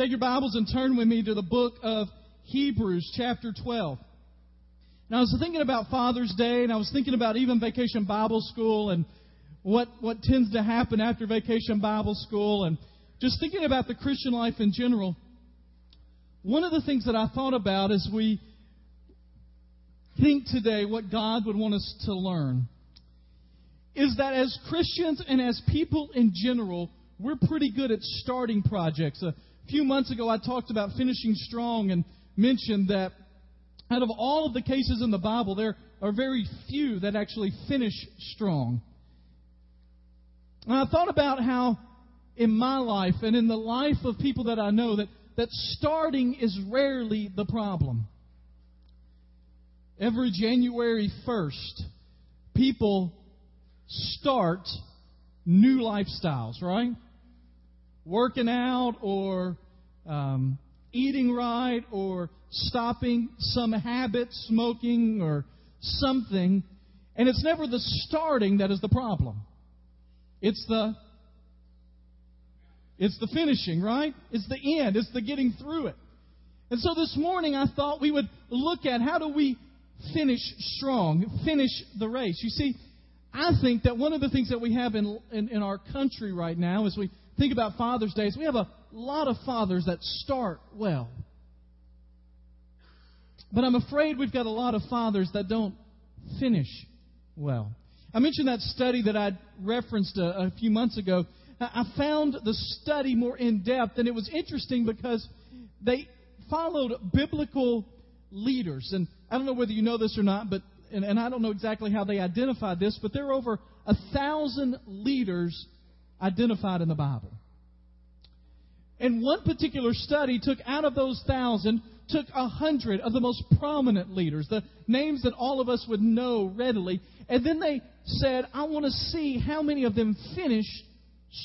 Take your Bibles and turn with me to the book of Hebrews, chapter 12. Now, I was thinking about Father's Day, and I was thinking about even Vacation Bible School and what, what tends to happen after Vacation Bible School, and just thinking about the Christian life in general. One of the things that I thought about as we think today what God would want us to learn is that as Christians and as people in general, we're pretty good at starting projects. A few months ago, I talked about finishing strong and mentioned that out of all of the cases in the Bible, there are very few that actually finish strong. And I thought about how in my life and in the life of people that I know that, that starting is rarely the problem. Every January 1st, people start new lifestyles, right? Working out or um, eating right or stopping some habit, smoking or something. And it's never the starting that is the problem. It's the it's the finishing, right? It's the end. It's the getting through it. And so this morning I thought we would look at how do we finish strong, finish the race. You see, I think that one of the things that we have in, in, in our country right now, is we think about Father's Day, we have a lot of fathers that start well. But I'm afraid we've got a lot of fathers that don't finish well. I mentioned that study that I referenced a, a few months ago. I found the study more in depth, and it was interesting because they followed biblical leaders. And I don't know whether you know this or not, but and, and I don't know exactly how they identified this, but there are over a thousand leaders identified in the Bible. And one particular study took out of those thousand, took a hundred of the most prominent leaders, the names that all of us would know readily, and then they said, I want to see how many of them finished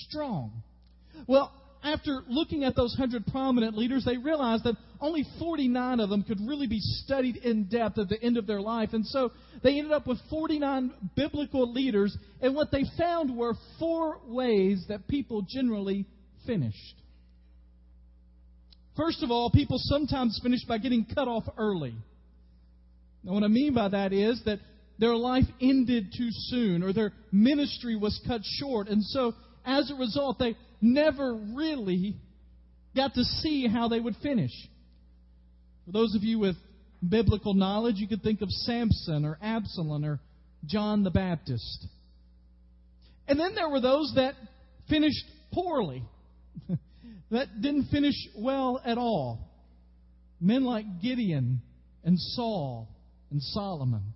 strong. Well, after looking at those 100 prominent leaders, they realized that only 49 of them could really be studied in depth at the end of their life. And so they ended up with 49 biblical leaders, and what they found were four ways that people generally finished. First of all, people sometimes finish by getting cut off early. Now, what I mean by that is that their life ended too soon or their ministry was cut short. And so, as a result, they never really got to see how they would finish. For those of you with biblical knowledge, you could think of Samson or Absalom or John the Baptist. And then there were those that finished poorly, that didn't finish well at all. Men like Gideon and Saul and Solomon.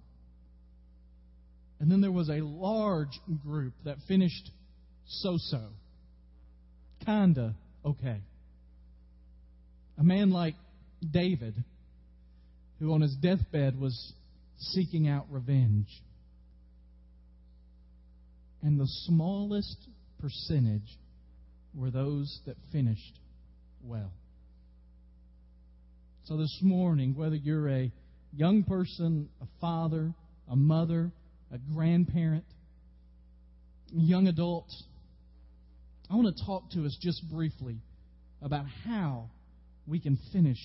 And then there was a large group that finished so so kinda okay. A man like David, who on his deathbed was seeking out revenge. And the smallest percentage were those that finished well. So this morning, whether you're a young person, a father, a mother, a grandparent, young adults, I want to talk to us just briefly about how we can finish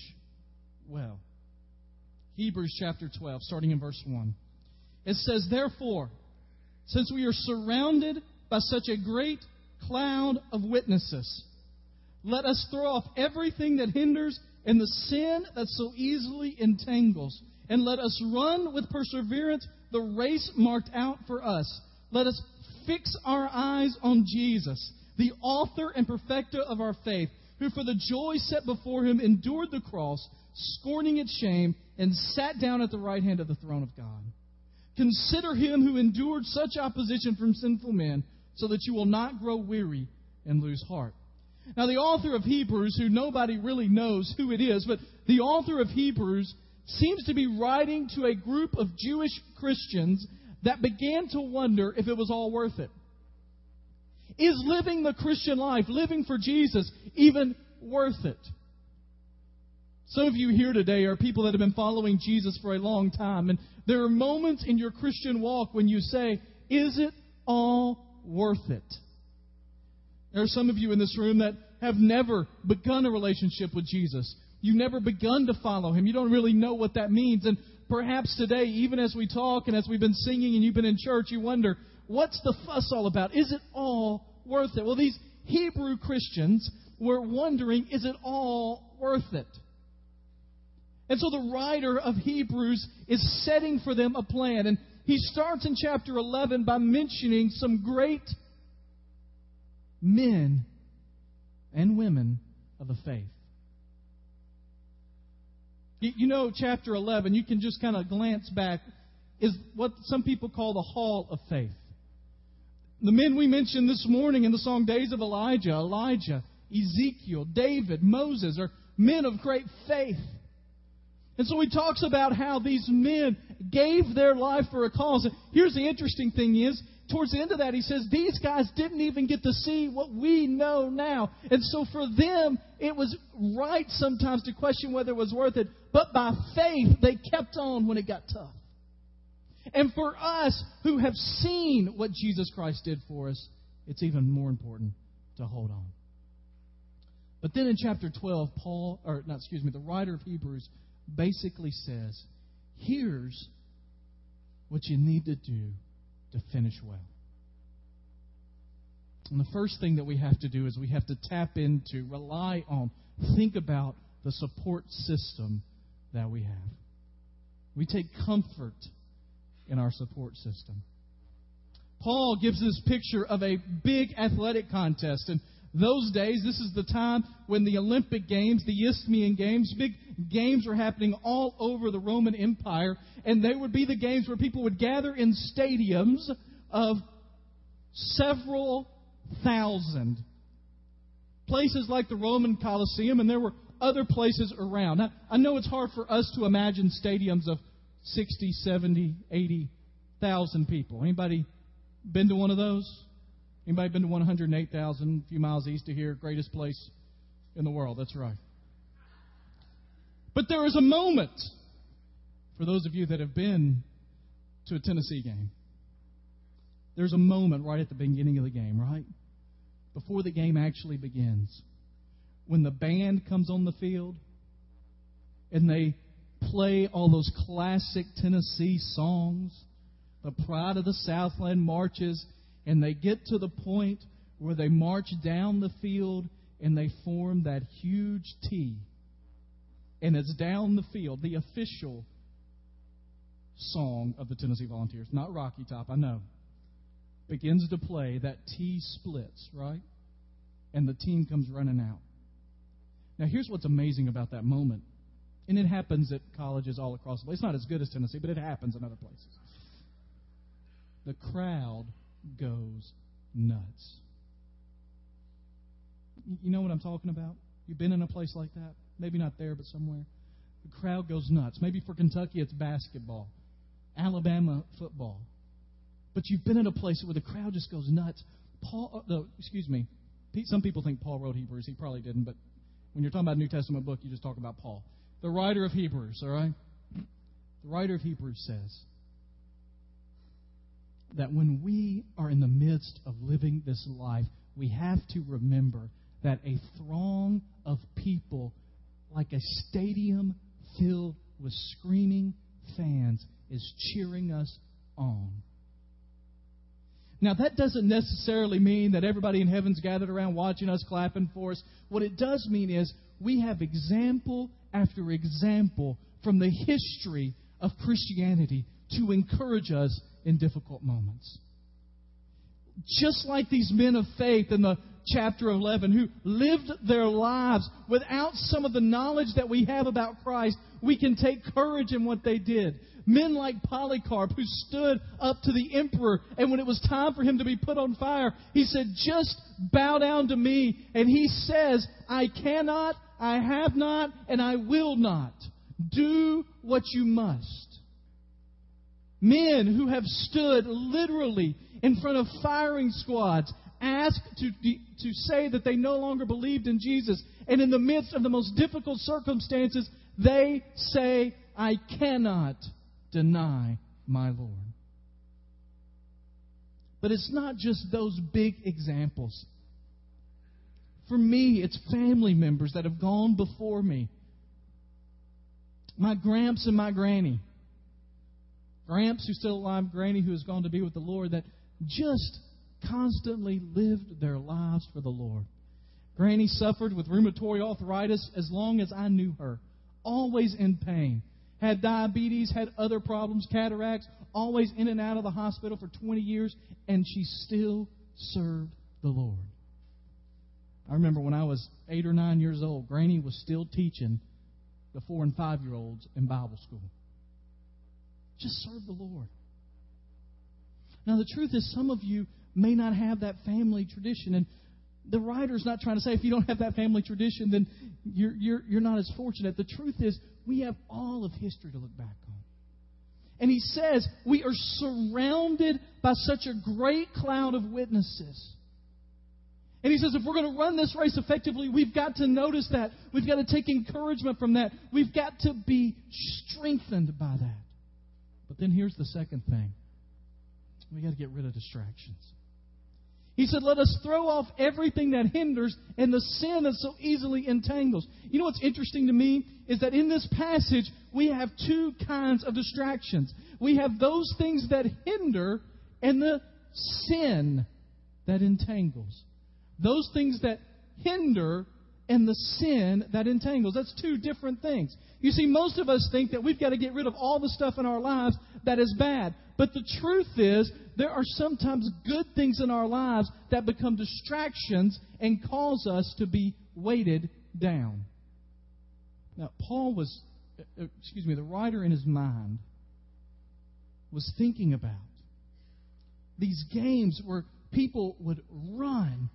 well. Hebrews chapter 12, starting in verse 1. It says, Therefore, since we are surrounded by such a great cloud of witnesses, let us throw off everything that hinders and the sin that so easily entangles, and let us run with perseverance the race marked out for us. Let us fix our eyes on Jesus the author and perfecter of our faith, who for the joy set before him endured the cross, scorning its shame, and sat down at the right hand of the throne of God. Consider him who endured such opposition from sinful men, so that you will not grow weary and lose heart. Now, the author of Hebrews, who nobody really knows who it is, but the author of Hebrews seems to be writing to a group of Jewish Christians that began to wonder if it was all worth it. Is living the Christian life, living for Jesus, even worth it? Some of you here today are people that have been following Jesus for a long time, and there are moments in your Christian walk when you say, Is it all worth it? There are some of you in this room that have never begun a relationship with Jesus. You've never begun to follow him. You don't really know what that means. And perhaps today, even as we talk and as we've been singing and you've been in church, you wonder, what's the fuss all about? Is it all worth it? Well, these Hebrew Christians were wondering, is it all worth it? And so the writer of Hebrews is setting for them a plan. And he starts in chapter 11 by mentioning some great men and women of the faith. You know, chapter 11, you can just kind of glance back, is what some people call the hall of faith. The men we mentioned this morning in the song Days of Elijah, Elijah, Ezekiel, David, Moses are men of great faith. And so he talks about how these men gave their life for a cause. Here's the interesting thing is, towards the end of that, he says, these guys didn't even get to see what we know now. And so for them, it was right sometimes to question whether it was worth it. But by faith, they kept on when it got tough. And for us who have seen what Jesus Christ did for us, it's even more important to hold on. But then in chapter 12, Paul, or not, excuse me, the writer of Hebrews basically says, here's what you need to do to finish well. And the first thing that we have to do is we have to tap into, rely on, think about the support system that we have. We take comfort in our support system. Paul gives this picture of a big athletic contest, and those days, this is the time when the Olympic Games, the Isthmian Games, big games were happening all over the Roman Empire, and they would be the games where people would gather in stadiums of several thousand. Places like the Roman Colosseum, and there were other places around. Now, I know it's hard for us to imagine stadiums of 60, 70, 80,000 people. Anybody been to one of those? Anybody been to 108,000, a few miles east of here, greatest place in the world? That's right. But there is a moment for those of you that have been to a Tennessee game. There's a moment right at the beginning of the game, right? Before the game actually begins. When the band comes on the field and they play all those classic Tennessee songs, the Pride of the Southland marches, and they get to the point where they march down the field and they form that huge T. And it's down the field, the official song of the Tennessee Volunteers, not Rocky Top, I know, begins to play. That T splits, right? And the team comes running out. Now, here's what's amazing about that moment. And it happens at colleges all across the place. It's not as good as Tennessee, but it happens in other places. The crowd goes nuts. You know what I'm talking about? You've been in a place like that? Maybe not there, but somewhere. The crowd goes nuts. Maybe for Kentucky, it's basketball, Alabama, football. But you've been in a place where the crowd just goes nuts. Paul, uh, no, excuse me. Some people think Paul wrote Hebrews. He probably didn't, but when you're talking about a New Testament book, you just talk about Paul. The writer of Hebrews, all right? The writer of Hebrews says, that when we are in the midst of living this life, we have to remember that a throng of people, like a stadium filled with screaming fans, is cheering us on. Now, that doesn't necessarily mean that everybody in heaven's gathered around watching us clapping for us. What it does mean is we have example after example from the history of Christianity to encourage us in difficult moments. Just like these men of faith in the chapter 11 who lived their lives without some of the knowledge that we have about Christ, we can take courage in what they did. Men like Polycarp who stood up to the emperor and when it was time for him to be put on fire, he said, just bow down to me. And he says, I cannot, I have not, and I will not. Do what you must. Men who have stood literally in front of firing squads, asked to, to say that they no longer believed in Jesus. And in the midst of the most difficult circumstances, they say, I cannot deny my Lord. But it's not just those big examples. For me, it's family members that have gone before me. My gramps and my granny. Gramps, who's still alive, granny, who has gone to be with the Lord, that just constantly lived their lives for the Lord. Granny suffered with rheumatoid arthritis as long as I knew her, always in pain. Had diabetes, had other problems, cataracts, always in and out of the hospital for 20 years, and she still served the Lord. I remember when I was eight or nine years old, Granny was still teaching the four and five year olds in Bible school. Just serve the Lord. Now, the truth is, some of you may not have that family tradition. And the writer's not trying to say if you don't have that family tradition, then you're, you're, you're not as fortunate. The truth is, we have all of history to look back on. And he says we are surrounded by such a great cloud of witnesses. And he says if we're going to run this race effectively, we've got to notice that. We've got to take encouragement from that. We've got to be strengthened by that. But then here's the second thing we got to get rid of distractions. He said, Let us throw off everything that hinders and the sin that so easily entangles. You know what's interesting to me is that in this passage, we have two kinds of distractions. We have those things that hinder and the sin that entangles. Those things that hinder and the sin that entangles. That's two different things. You see, most of us think that we've got to get rid of all the stuff in our lives that is bad. But the truth is, there are sometimes good things in our lives that become distractions and cause us to be weighted down. Now, Paul was, uh, uh, excuse me, the writer in his mind was thinking about these games where people would run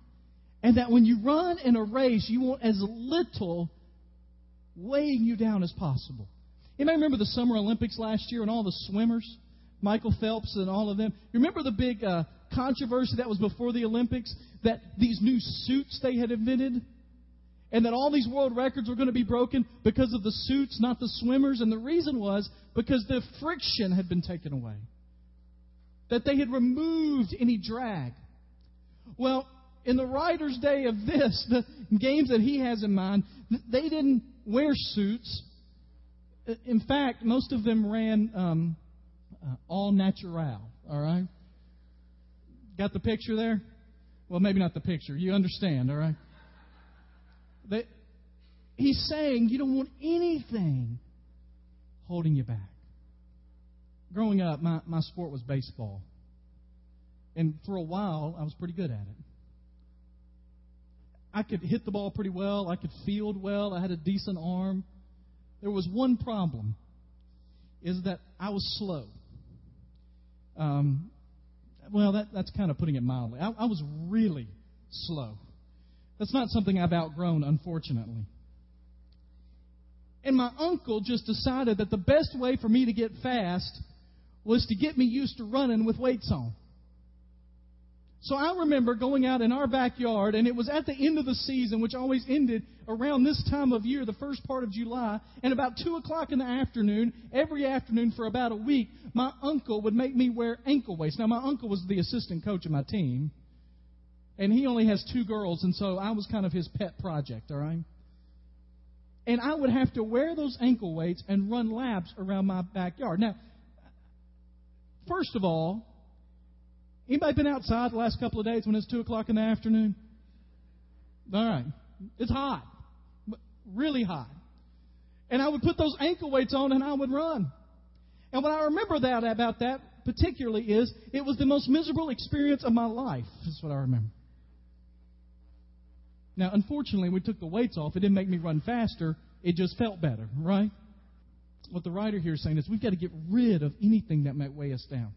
and that when you run in a race, you want as little weighing you down as possible. Anybody remember the Summer Olympics last year and all the swimmers? Michael Phelps and all of them. You remember the big uh, controversy that was before the Olympics? That these new suits they had invented? And that all these world records were going to be broken because of the suits, not the swimmers. And the reason was because the friction had been taken away. That they had removed any drag. Well, in the writer's day of this, the games that he has in mind, they didn't wear suits. In fact, most of them ran um, uh, all natural. All right? Got the picture there? Well, maybe not the picture. You understand, all right? They, he's saying you don't want anything holding you back. Growing up, my, my sport was baseball. And for a while, I was pretty good at it. I could hit the ball pretty well. I could field well. I had a decent arm. There was one problem, is that I was slow. Um, well, that, that's kind of putting it mildly. I, I was really slow. That's not something I've outgrown, unfortunately. And my uncle just decided that the best way for me to get fast was to get me used to running with weights on. So I remember going out in our backyard, and it was at the end of the season, which always ended around this time of year, the first part of July, and about 2 o'clock in the afternoon, every afternoon for about a week, my uncle would make me wear ankle weights. Now, my uncle was the assistant coach of my team, and he only has two girls, and so I was kind of his pet project, all right? And I would have to wear those ankle weights and run laps around my backyard. Now, first of all, Anybody been outside the last couple of days when it's 2 o'clock in the afternoon? All right. It's hot. Really hot. And I would put those ankle weights on and I would run. And what I remember that about that particularly is it was the most miserable experience of my life, is what I remember. Now, unfortunately, we took the weights off. It didn't make me run faster. It just felt better, right? What the writer here is saying is we've got to get rid of anything that might weigh us down.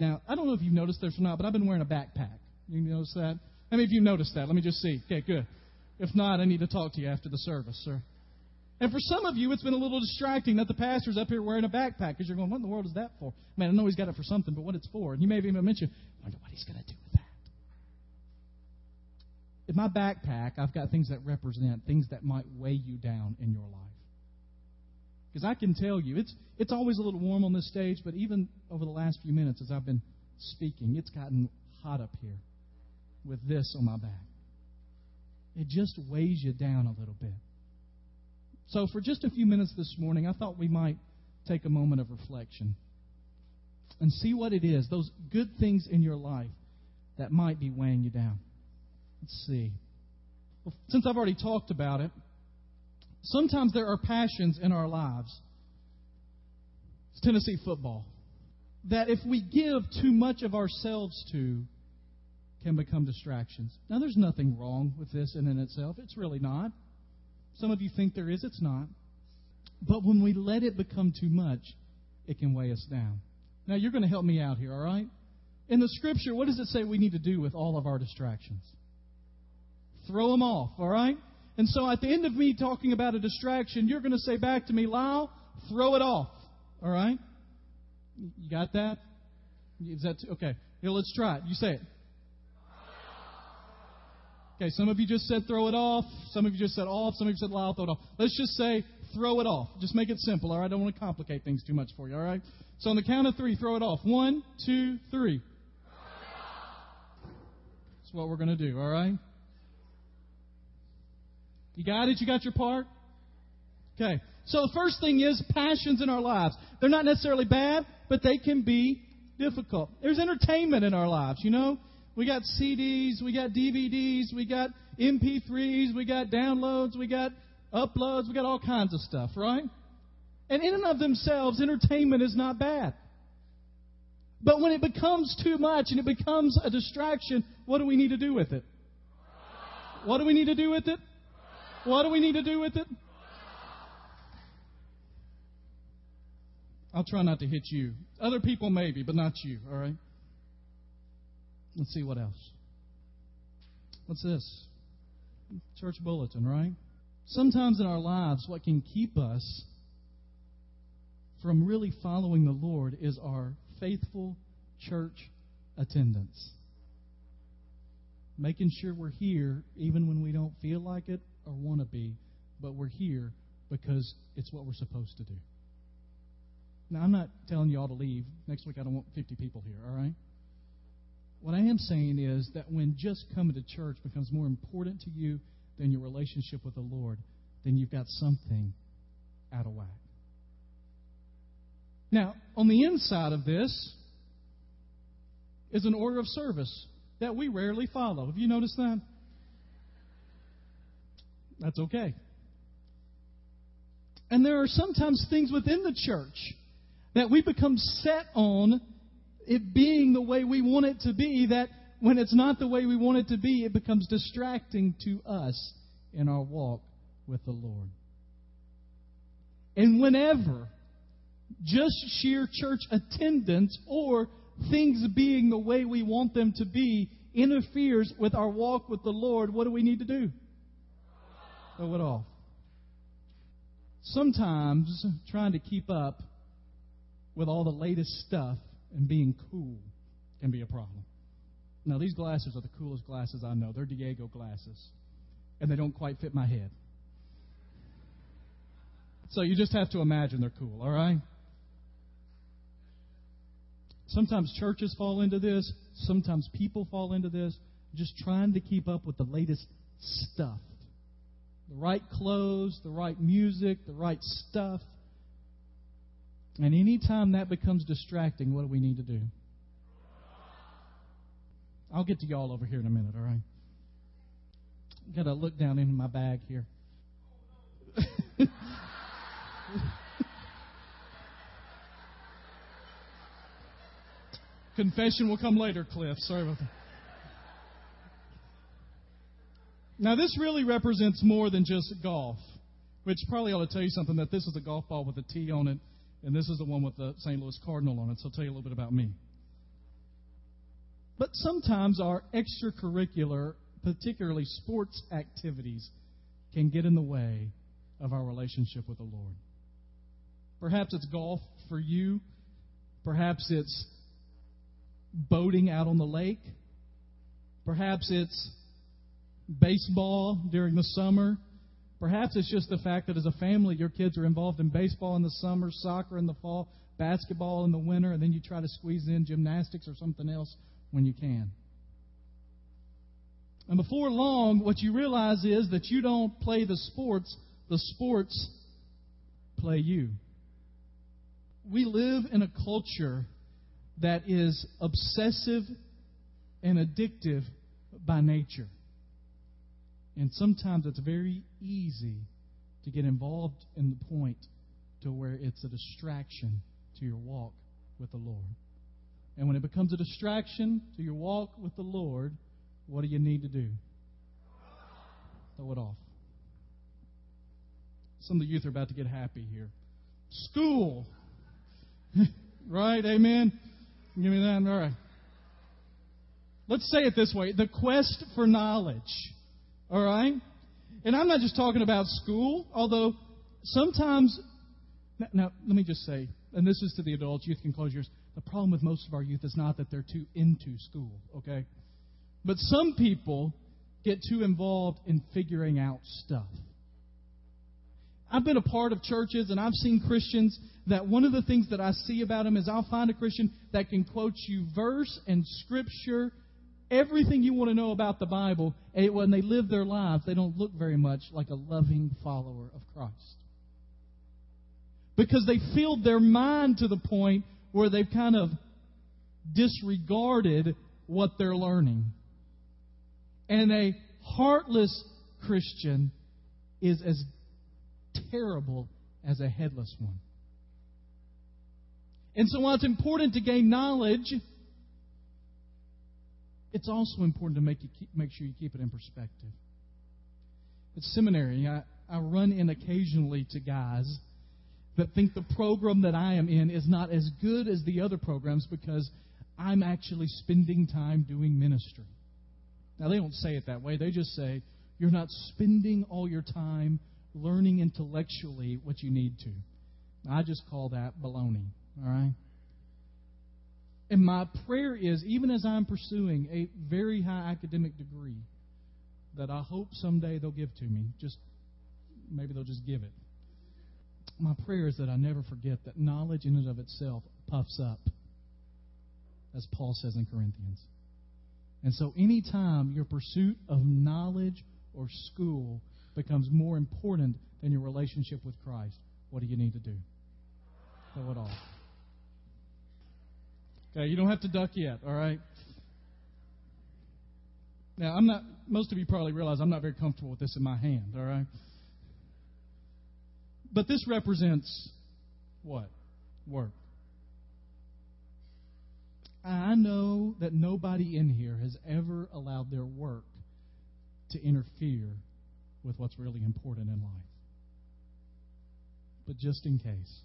Now, I don't know if you've noticed this or not, but I've been wearing a backpack. You notice that? How many of you noticed that? Let me just see. Okay, good. If not, I need to talk to you after the service, sir. And for some of you, it's been a little distracting that the pastor's up here wearing a backpack because you're going, what in the world is that for? Man, I know he's got it for something, but what it's for. And you may have even mentioned, I wonder what he's going to do with that. In my backpack, I've got things that represent things that might weigh you down in your life. Because I can tell you, it's, it's always a little warm on this stage, but even over the last few minutes as I've been speaking, it's gotten hot up here with this on my back. it just weighs you down a little bit. So, for just a few minutes this morning, I thought we might take a moment of reflection and see what it is, those good things in your life that might be weighing you down. Let's see. Well, since I've already talked about it, sometimes there are passions in our lives. It's Tennessee football. That if we give too much of ourselves to, can become distractions. Now, there's nothing wrong with this in and itself. It's really not. Some of you think there is, it's not. But when we let it become too much, it can weigh us down. Now, you're going to help me out here, all right? In the scripture, what does it say we need to do with all of our distractions? Throw them off, all right? And so at the end of me talking about a distraction, you're going to say back to me, Lyle, throw it off, all right? You got that? Is that okay? Here, let's try it. You say it. Okay, some of you just said throw it off. Some of you just said off. Some of you said Lyle, throw it off. Let's just say throw it off. Just make it simple, all right? I don't want to complicate things too much for you, all right? So on the count of three, throw it off. One, two, three. That's what we're going to do, all right? You got it? You got your part? Okay. So the first thing is passions in our lives. They're not necessarily bad, but they can be difficult. There's entertainment in our lives, you know? We got CDs, we got DVDs, we got MP3s, we got downloads, we got uploads, we got all kinds of stuff, right? And in and of themselves, entertainment is not bad. But when it becomes too much and it becomes a distraction, what do we need to do with it? What do we need to do with it? What do we need to do with it? I'll try not to hit you. Other people maybe, but not you, all right? Let's see what else. What's this? Church bulletin, right? Sometimes in our lives, what can keep us from really following the Lord is our faithful church attendance. Making sure we're here even when we don't feel like it or want to be, but we're here because it's what we're supposed to do. Now, I'm not telling you all to leave. Next week, I don't want 50 people here, all right? What I am saying is that when just coming to church becomes more important to you than your relationship with the Lord, then you've got something out of whack. Now, on the inside of this is an order of service that we rarely follow. Have you noticed that? That's okay. And there are sometimes things within the church that we become set on it being the way we want it to be that when it's not the way we want it to be, it becomes distracting to us in our walk with the Lord. And whenever just sheer church attendance or things being the way we want them to be interferes with our walk with the Lord, what do we need to do? Throw it off. Sometimes trying to keep up with all the latest stuff and being cool can be a problem. Now, these glasses are the coolest glasses I know. They're Diego glasses, and they don't quite fit my head. So you just have to imagine they're cool, all right? Sometimes churches fall into this, sometimes people fall into this, just trying to keep up with the latest stuff. The right clothes, the right music, the right stuff. And anytime that becomes distracting, what do we need to do? I'll get to y'all over here in a minute, all right? Got to look down into my bag here. Confession will come later, Cliff. Sorry about that. Now, this really represents more than just golf, which probably ought to tell you something that this is a golf ball with a T on it and this is the one with the St. Louis Cardinal on it, so I'll tell you a little bit about me. But sometimes our extracurricular, particularly sports activities, can get in the way of our relationship with the Lord. Perhaps it's golf for you. Perhaps it's boating out on the lake. Perhaps it's baseball during the summer. Perhaps it's just the fact that as a family, your kids are involved in baseball in the summer, soccer in the fall, basketball in the winter, and then you try to squeeze in gymnastics or something else when you can. And before long, what you realize is that you don't play the sports, the sports play you. We live in a culture that is obsessive and addictive by nature. And sometimes it's very easy to get involved in the point to where it's a distraction to your walk with the Lord. And when it becomes a distraction to your walk with the Lord, what do you need to do? Throw it off. Some of the youth are about to get happy here. School. right? Amen? Give me that. All right. Let's say it this way the quest for knowledge. All right? And I'm not just talking about school, although sometimes. Now, now, let me just say, and this is to the adults, youth can close yours. The problem with most of our youth is not that they're too into school, okay? But some people get too involved in figuring out stuff. I've been a part of churches and I've seen Christians that one of the things that I see about them is I'll find a Christian that can quote you verse and scripture, everything you want to know about the Bible, and when they live their lives, they don't look very much like a loving follower of Christ. Because they filled their mind to the point where they've kind of disregarded what they're learning. And a heartless Christian is as terrible as a headless one. And so while it's important to gain knowledge, it's also important to make, you keep, make sure you keep it in perspective. At seminary, I, I run in occasionally to guys that think the program that I am in is not as good as the other programs because I'm actually spending time doing ministry. Now, they don't say it that way. They just say, you're not spending all your time learning intellectually what you need to. I just call that baloney. All right? And my prayer is, even as I'm pursuing a very high academic degree, that I hope someday they'll give to me. Just maybe they'll just give it. My prayer is that I never forget that knowledge in and of itself puffs up, as Paul says in Corinthians. And so, anytime your pursuit of knowledge or school becomes more important than your relationship with Christ, what do you need to do? Throw it off. Okay, you don't have to duck yet, all right? Now, I'm not, most of you probably realize I'm not very comfortable with this in my hand, all right? But this represents what? Work. I know that nobody in here has ever allowed their work to interfere with what's really important in life. But just in case,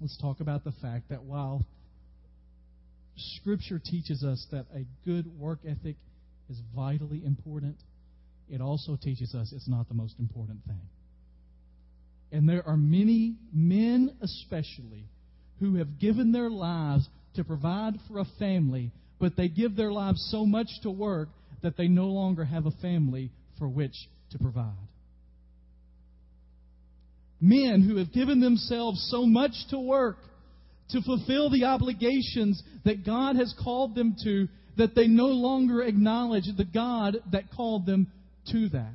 let's talk about the fact that while Scripture teaches us that a good work ethic is vitally important, it also teaches us it's not the most important thing. And there are many men, especially, who have given their lives to provide for a family, but they give their lives so much to work that they no longer have a family for which to provide. Men who have given themselves so much to work to fulfill the obligations that God has called them to that they no longer acknowledge the God that called them to that.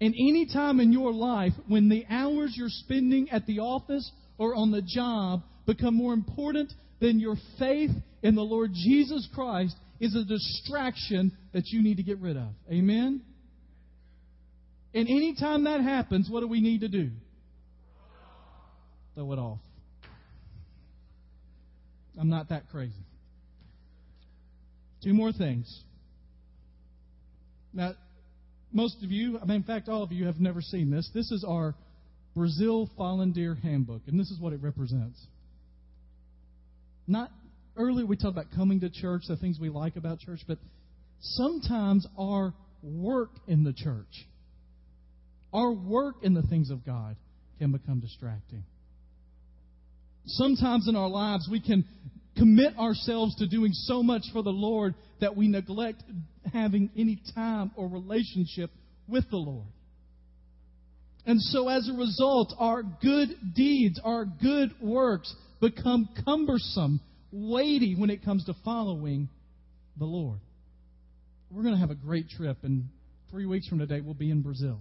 And any time in your life when the hours you're spending at the office or on the job become more important than your faith in the Lord Jesus Christ is a distraction that you need to get rid of. Amen? And anytime that happens, what do we need to do? Throw it off. I'm not that crazy. Two more things. Now, most of you, I mean, in fact, all of you have never seen this. This is our Brazil Volunteer Handbook, and this is what it represents. Not earlier we talked about coming to church, the things we like about church, but sometimes our work in the church, our work in the things of God, can become distracting. Sometimes in our lives we can commit ourselves to doing so much for the Lord that we neglect having any time or relationship with the Lord. And so as a result, our good deeds, our good works become cumbersome, weighty when it comes to following the Lord. we're going to have a great trip, and three weeks from today, we'll be in Brazil.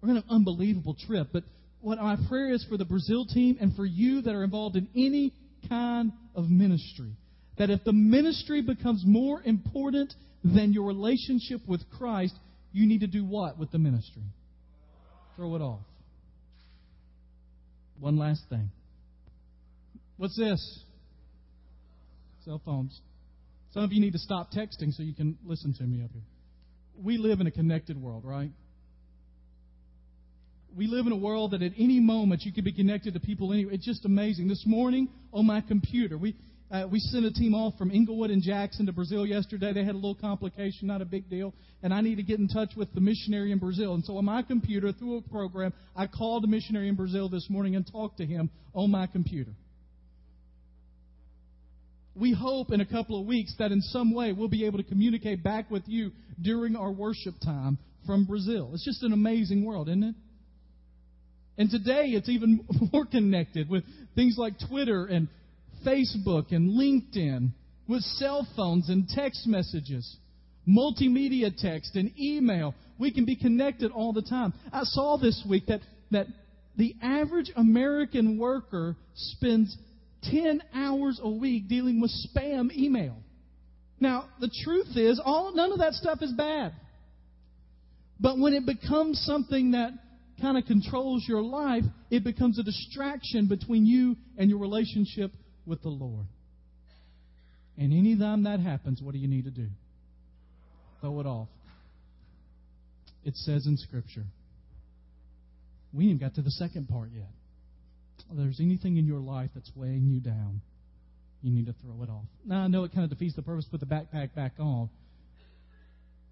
We're going to have an unbelievable trip. But what my prayer is for the Brazil team and for you that are involved in any kind of ministry, that if the ministry becomes more important than your relationship with Christ, you need to do what with the ministry? Throw it off. One last thing. What's this? Cell phones. Some of you need to stop texting so you can listen to me up here. We live in a connected world, right? We live in a world that at any moment you can be connected to people anyway. It's just amazing. This morning on my computer, we uh, we sent a team off from Englewood and Jackson to Brazil yesterday. They had a little complication, not a big deal. And I need to get in touch with the missionary in Brazil. And so on my computer, through a program, I called the missionary in Brazil this morning and talked to him on my computer. We hope in a couple of weeks that in some way we'll be able to communicate back with you during our worship time from Brazil. It's just an amazing world, isn't it? And today it's even more connected with things like Twitter and Facebook and LinkedIn, with cell phones and text messages, multimedia text and email. We can be connected all the time. I saw this week that, that the average American worker spends 10 hours a week dealing with spam email. Now, the truth is, all, none of that stuff is bad. But when it becomes something that kind of controls your life, it becomes a distraction between you and your relationship with the Lord. And anytime that happens, what do you need to do? Throw it off. It says in Scripture. We ain't got to the second part yet. If there's anything in your life that's weighing you down, you need to throw it off. Now, I know it kind of defeats the purpose, put the backpack back on.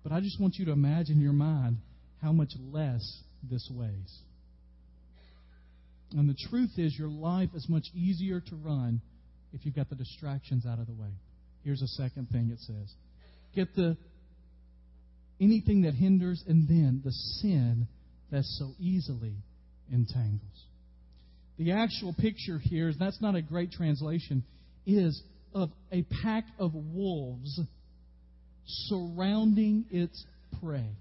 But I just want you to imagine in your mind how much less this weighs. And the truth is, your life is much easier to run if you've got the distractions out of the way. Here's a second thing it says get the anything that hinders and then the sin that so easily entangles. The actual picture here, that's not a great translation, is of a pack of wolves surrounding its prey.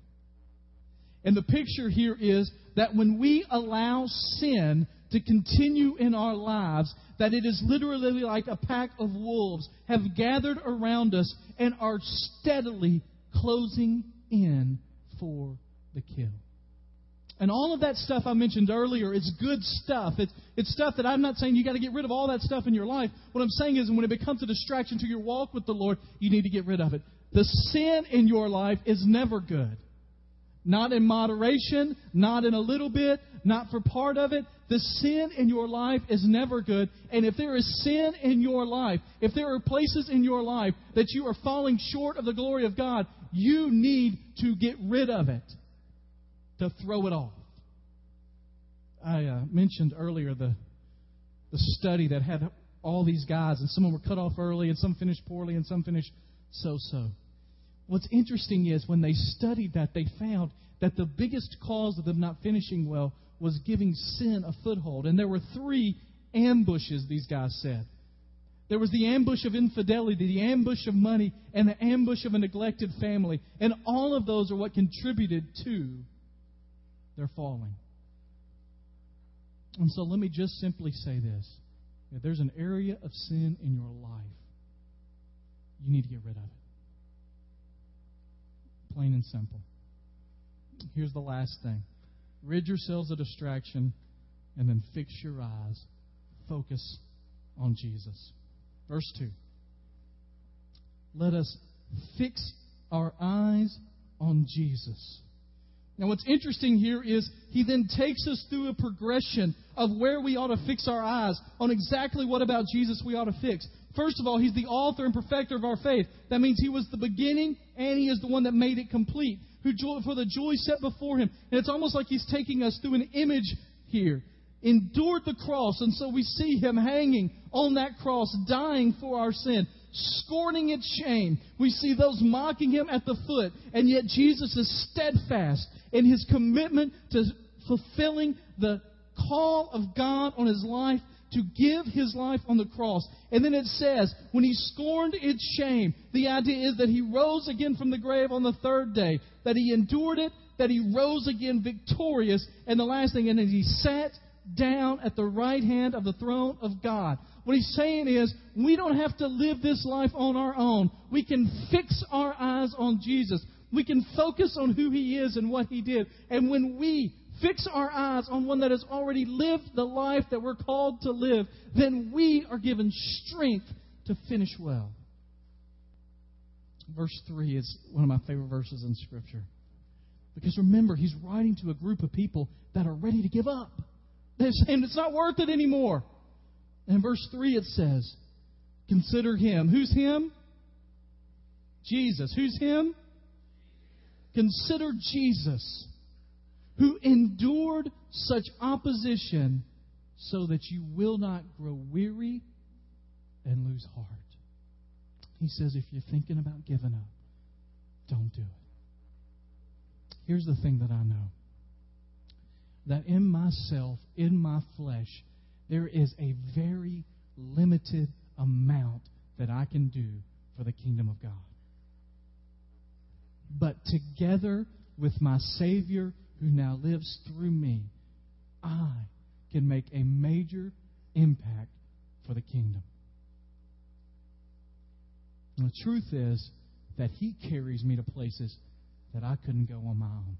And the picture here is that when we allow sin to continue in our lives, that it is literally like a pack of wolves have gathered around us and are steadily closing in for the kill. And all of that stuff I mentioned earlier is good stuff. It's, it's stuff that I'm not saying you got to get rid of all that stuff in your life. What I'm saying is when it becomes a distraction to your walk with the Lord, you need to get rid of it. The sin in your life is never good. Not in moderation, not in a little bit, not for part of it. The sin in your life is never good. And if there is sin in your life, if there are places in your life that you are falling short of the glory of God, you need to get rid of it, to throw it off. I uh, mentioned earlier the, the study that had all these guys, and some were cut off early, and some finished poorly, and some finished so so. What's interesting is when they studied that, they found that the biggest cause of them not finishing well was giving sin a foothold. And there were three ambushes, these guys said. There was the ambush of infidelity, the ambush of money, and the ambush of a neglected family. And all of those are what contributed to their falling. And so let me just simply say this. If there's an area of sin in your life, you need to get rid of it. Plain and simple. Here's the last thing rid yourselves of distraction and then fix your eyes. Focus on Jesus. Verse 2. Let us fix our eyes on Jesus. Now, what's interesting here is he then takes us through a progression of where we ought to fix our eyes on exactly what about Jesus we ought to fix. First of all, he's the author and perfecter of our faith. That means he was the beginning and he is the one that made it complete. Who for the joy set before him. And it's almost like he's taking us through an image here. Endured the cross, and so we see him hanging on that cross, dying for our sin, scorning its shame. We see those mocking him at the foot, and yet Jesus is steadfast in his commitment to fulfilling the call of God on his life to give his life on the cross. And then it says, when he scorned its shame, the idea is that he rose again from the grave on the third day, that he endured it, that he rose again victorious, and the last thing, and then he sat down at the right hand of the throne of God. What he's saying is, we don't have to live this life on our own. We can fix our eyes on Jesus. We can focus on who he is and what he did. And when we fix our eyes on one that has already lived the life that we're called to live, then we are given strength to finish well. Verse 3 is one of my favorite verses in Scripture. Because remember, he's writing to a group of people that are ready to give up. They're saying it's not worth it anymore. And in verse 3 it says, Consider him. Who's him? Jesus. Who's him? Consider Jesus, who endured such opposition so that you will not grow weary and lose heart. He says, if you're thinking about giving up, don't do it. Here's the thing that I know that in myself, in my flesh, there is a very limited amount that I can do for the kingdom of God. But together with my Savior who now lives through me, I can make a major impact for the kingdom. And the truth is that He carries me to places that I couldn't go on my own.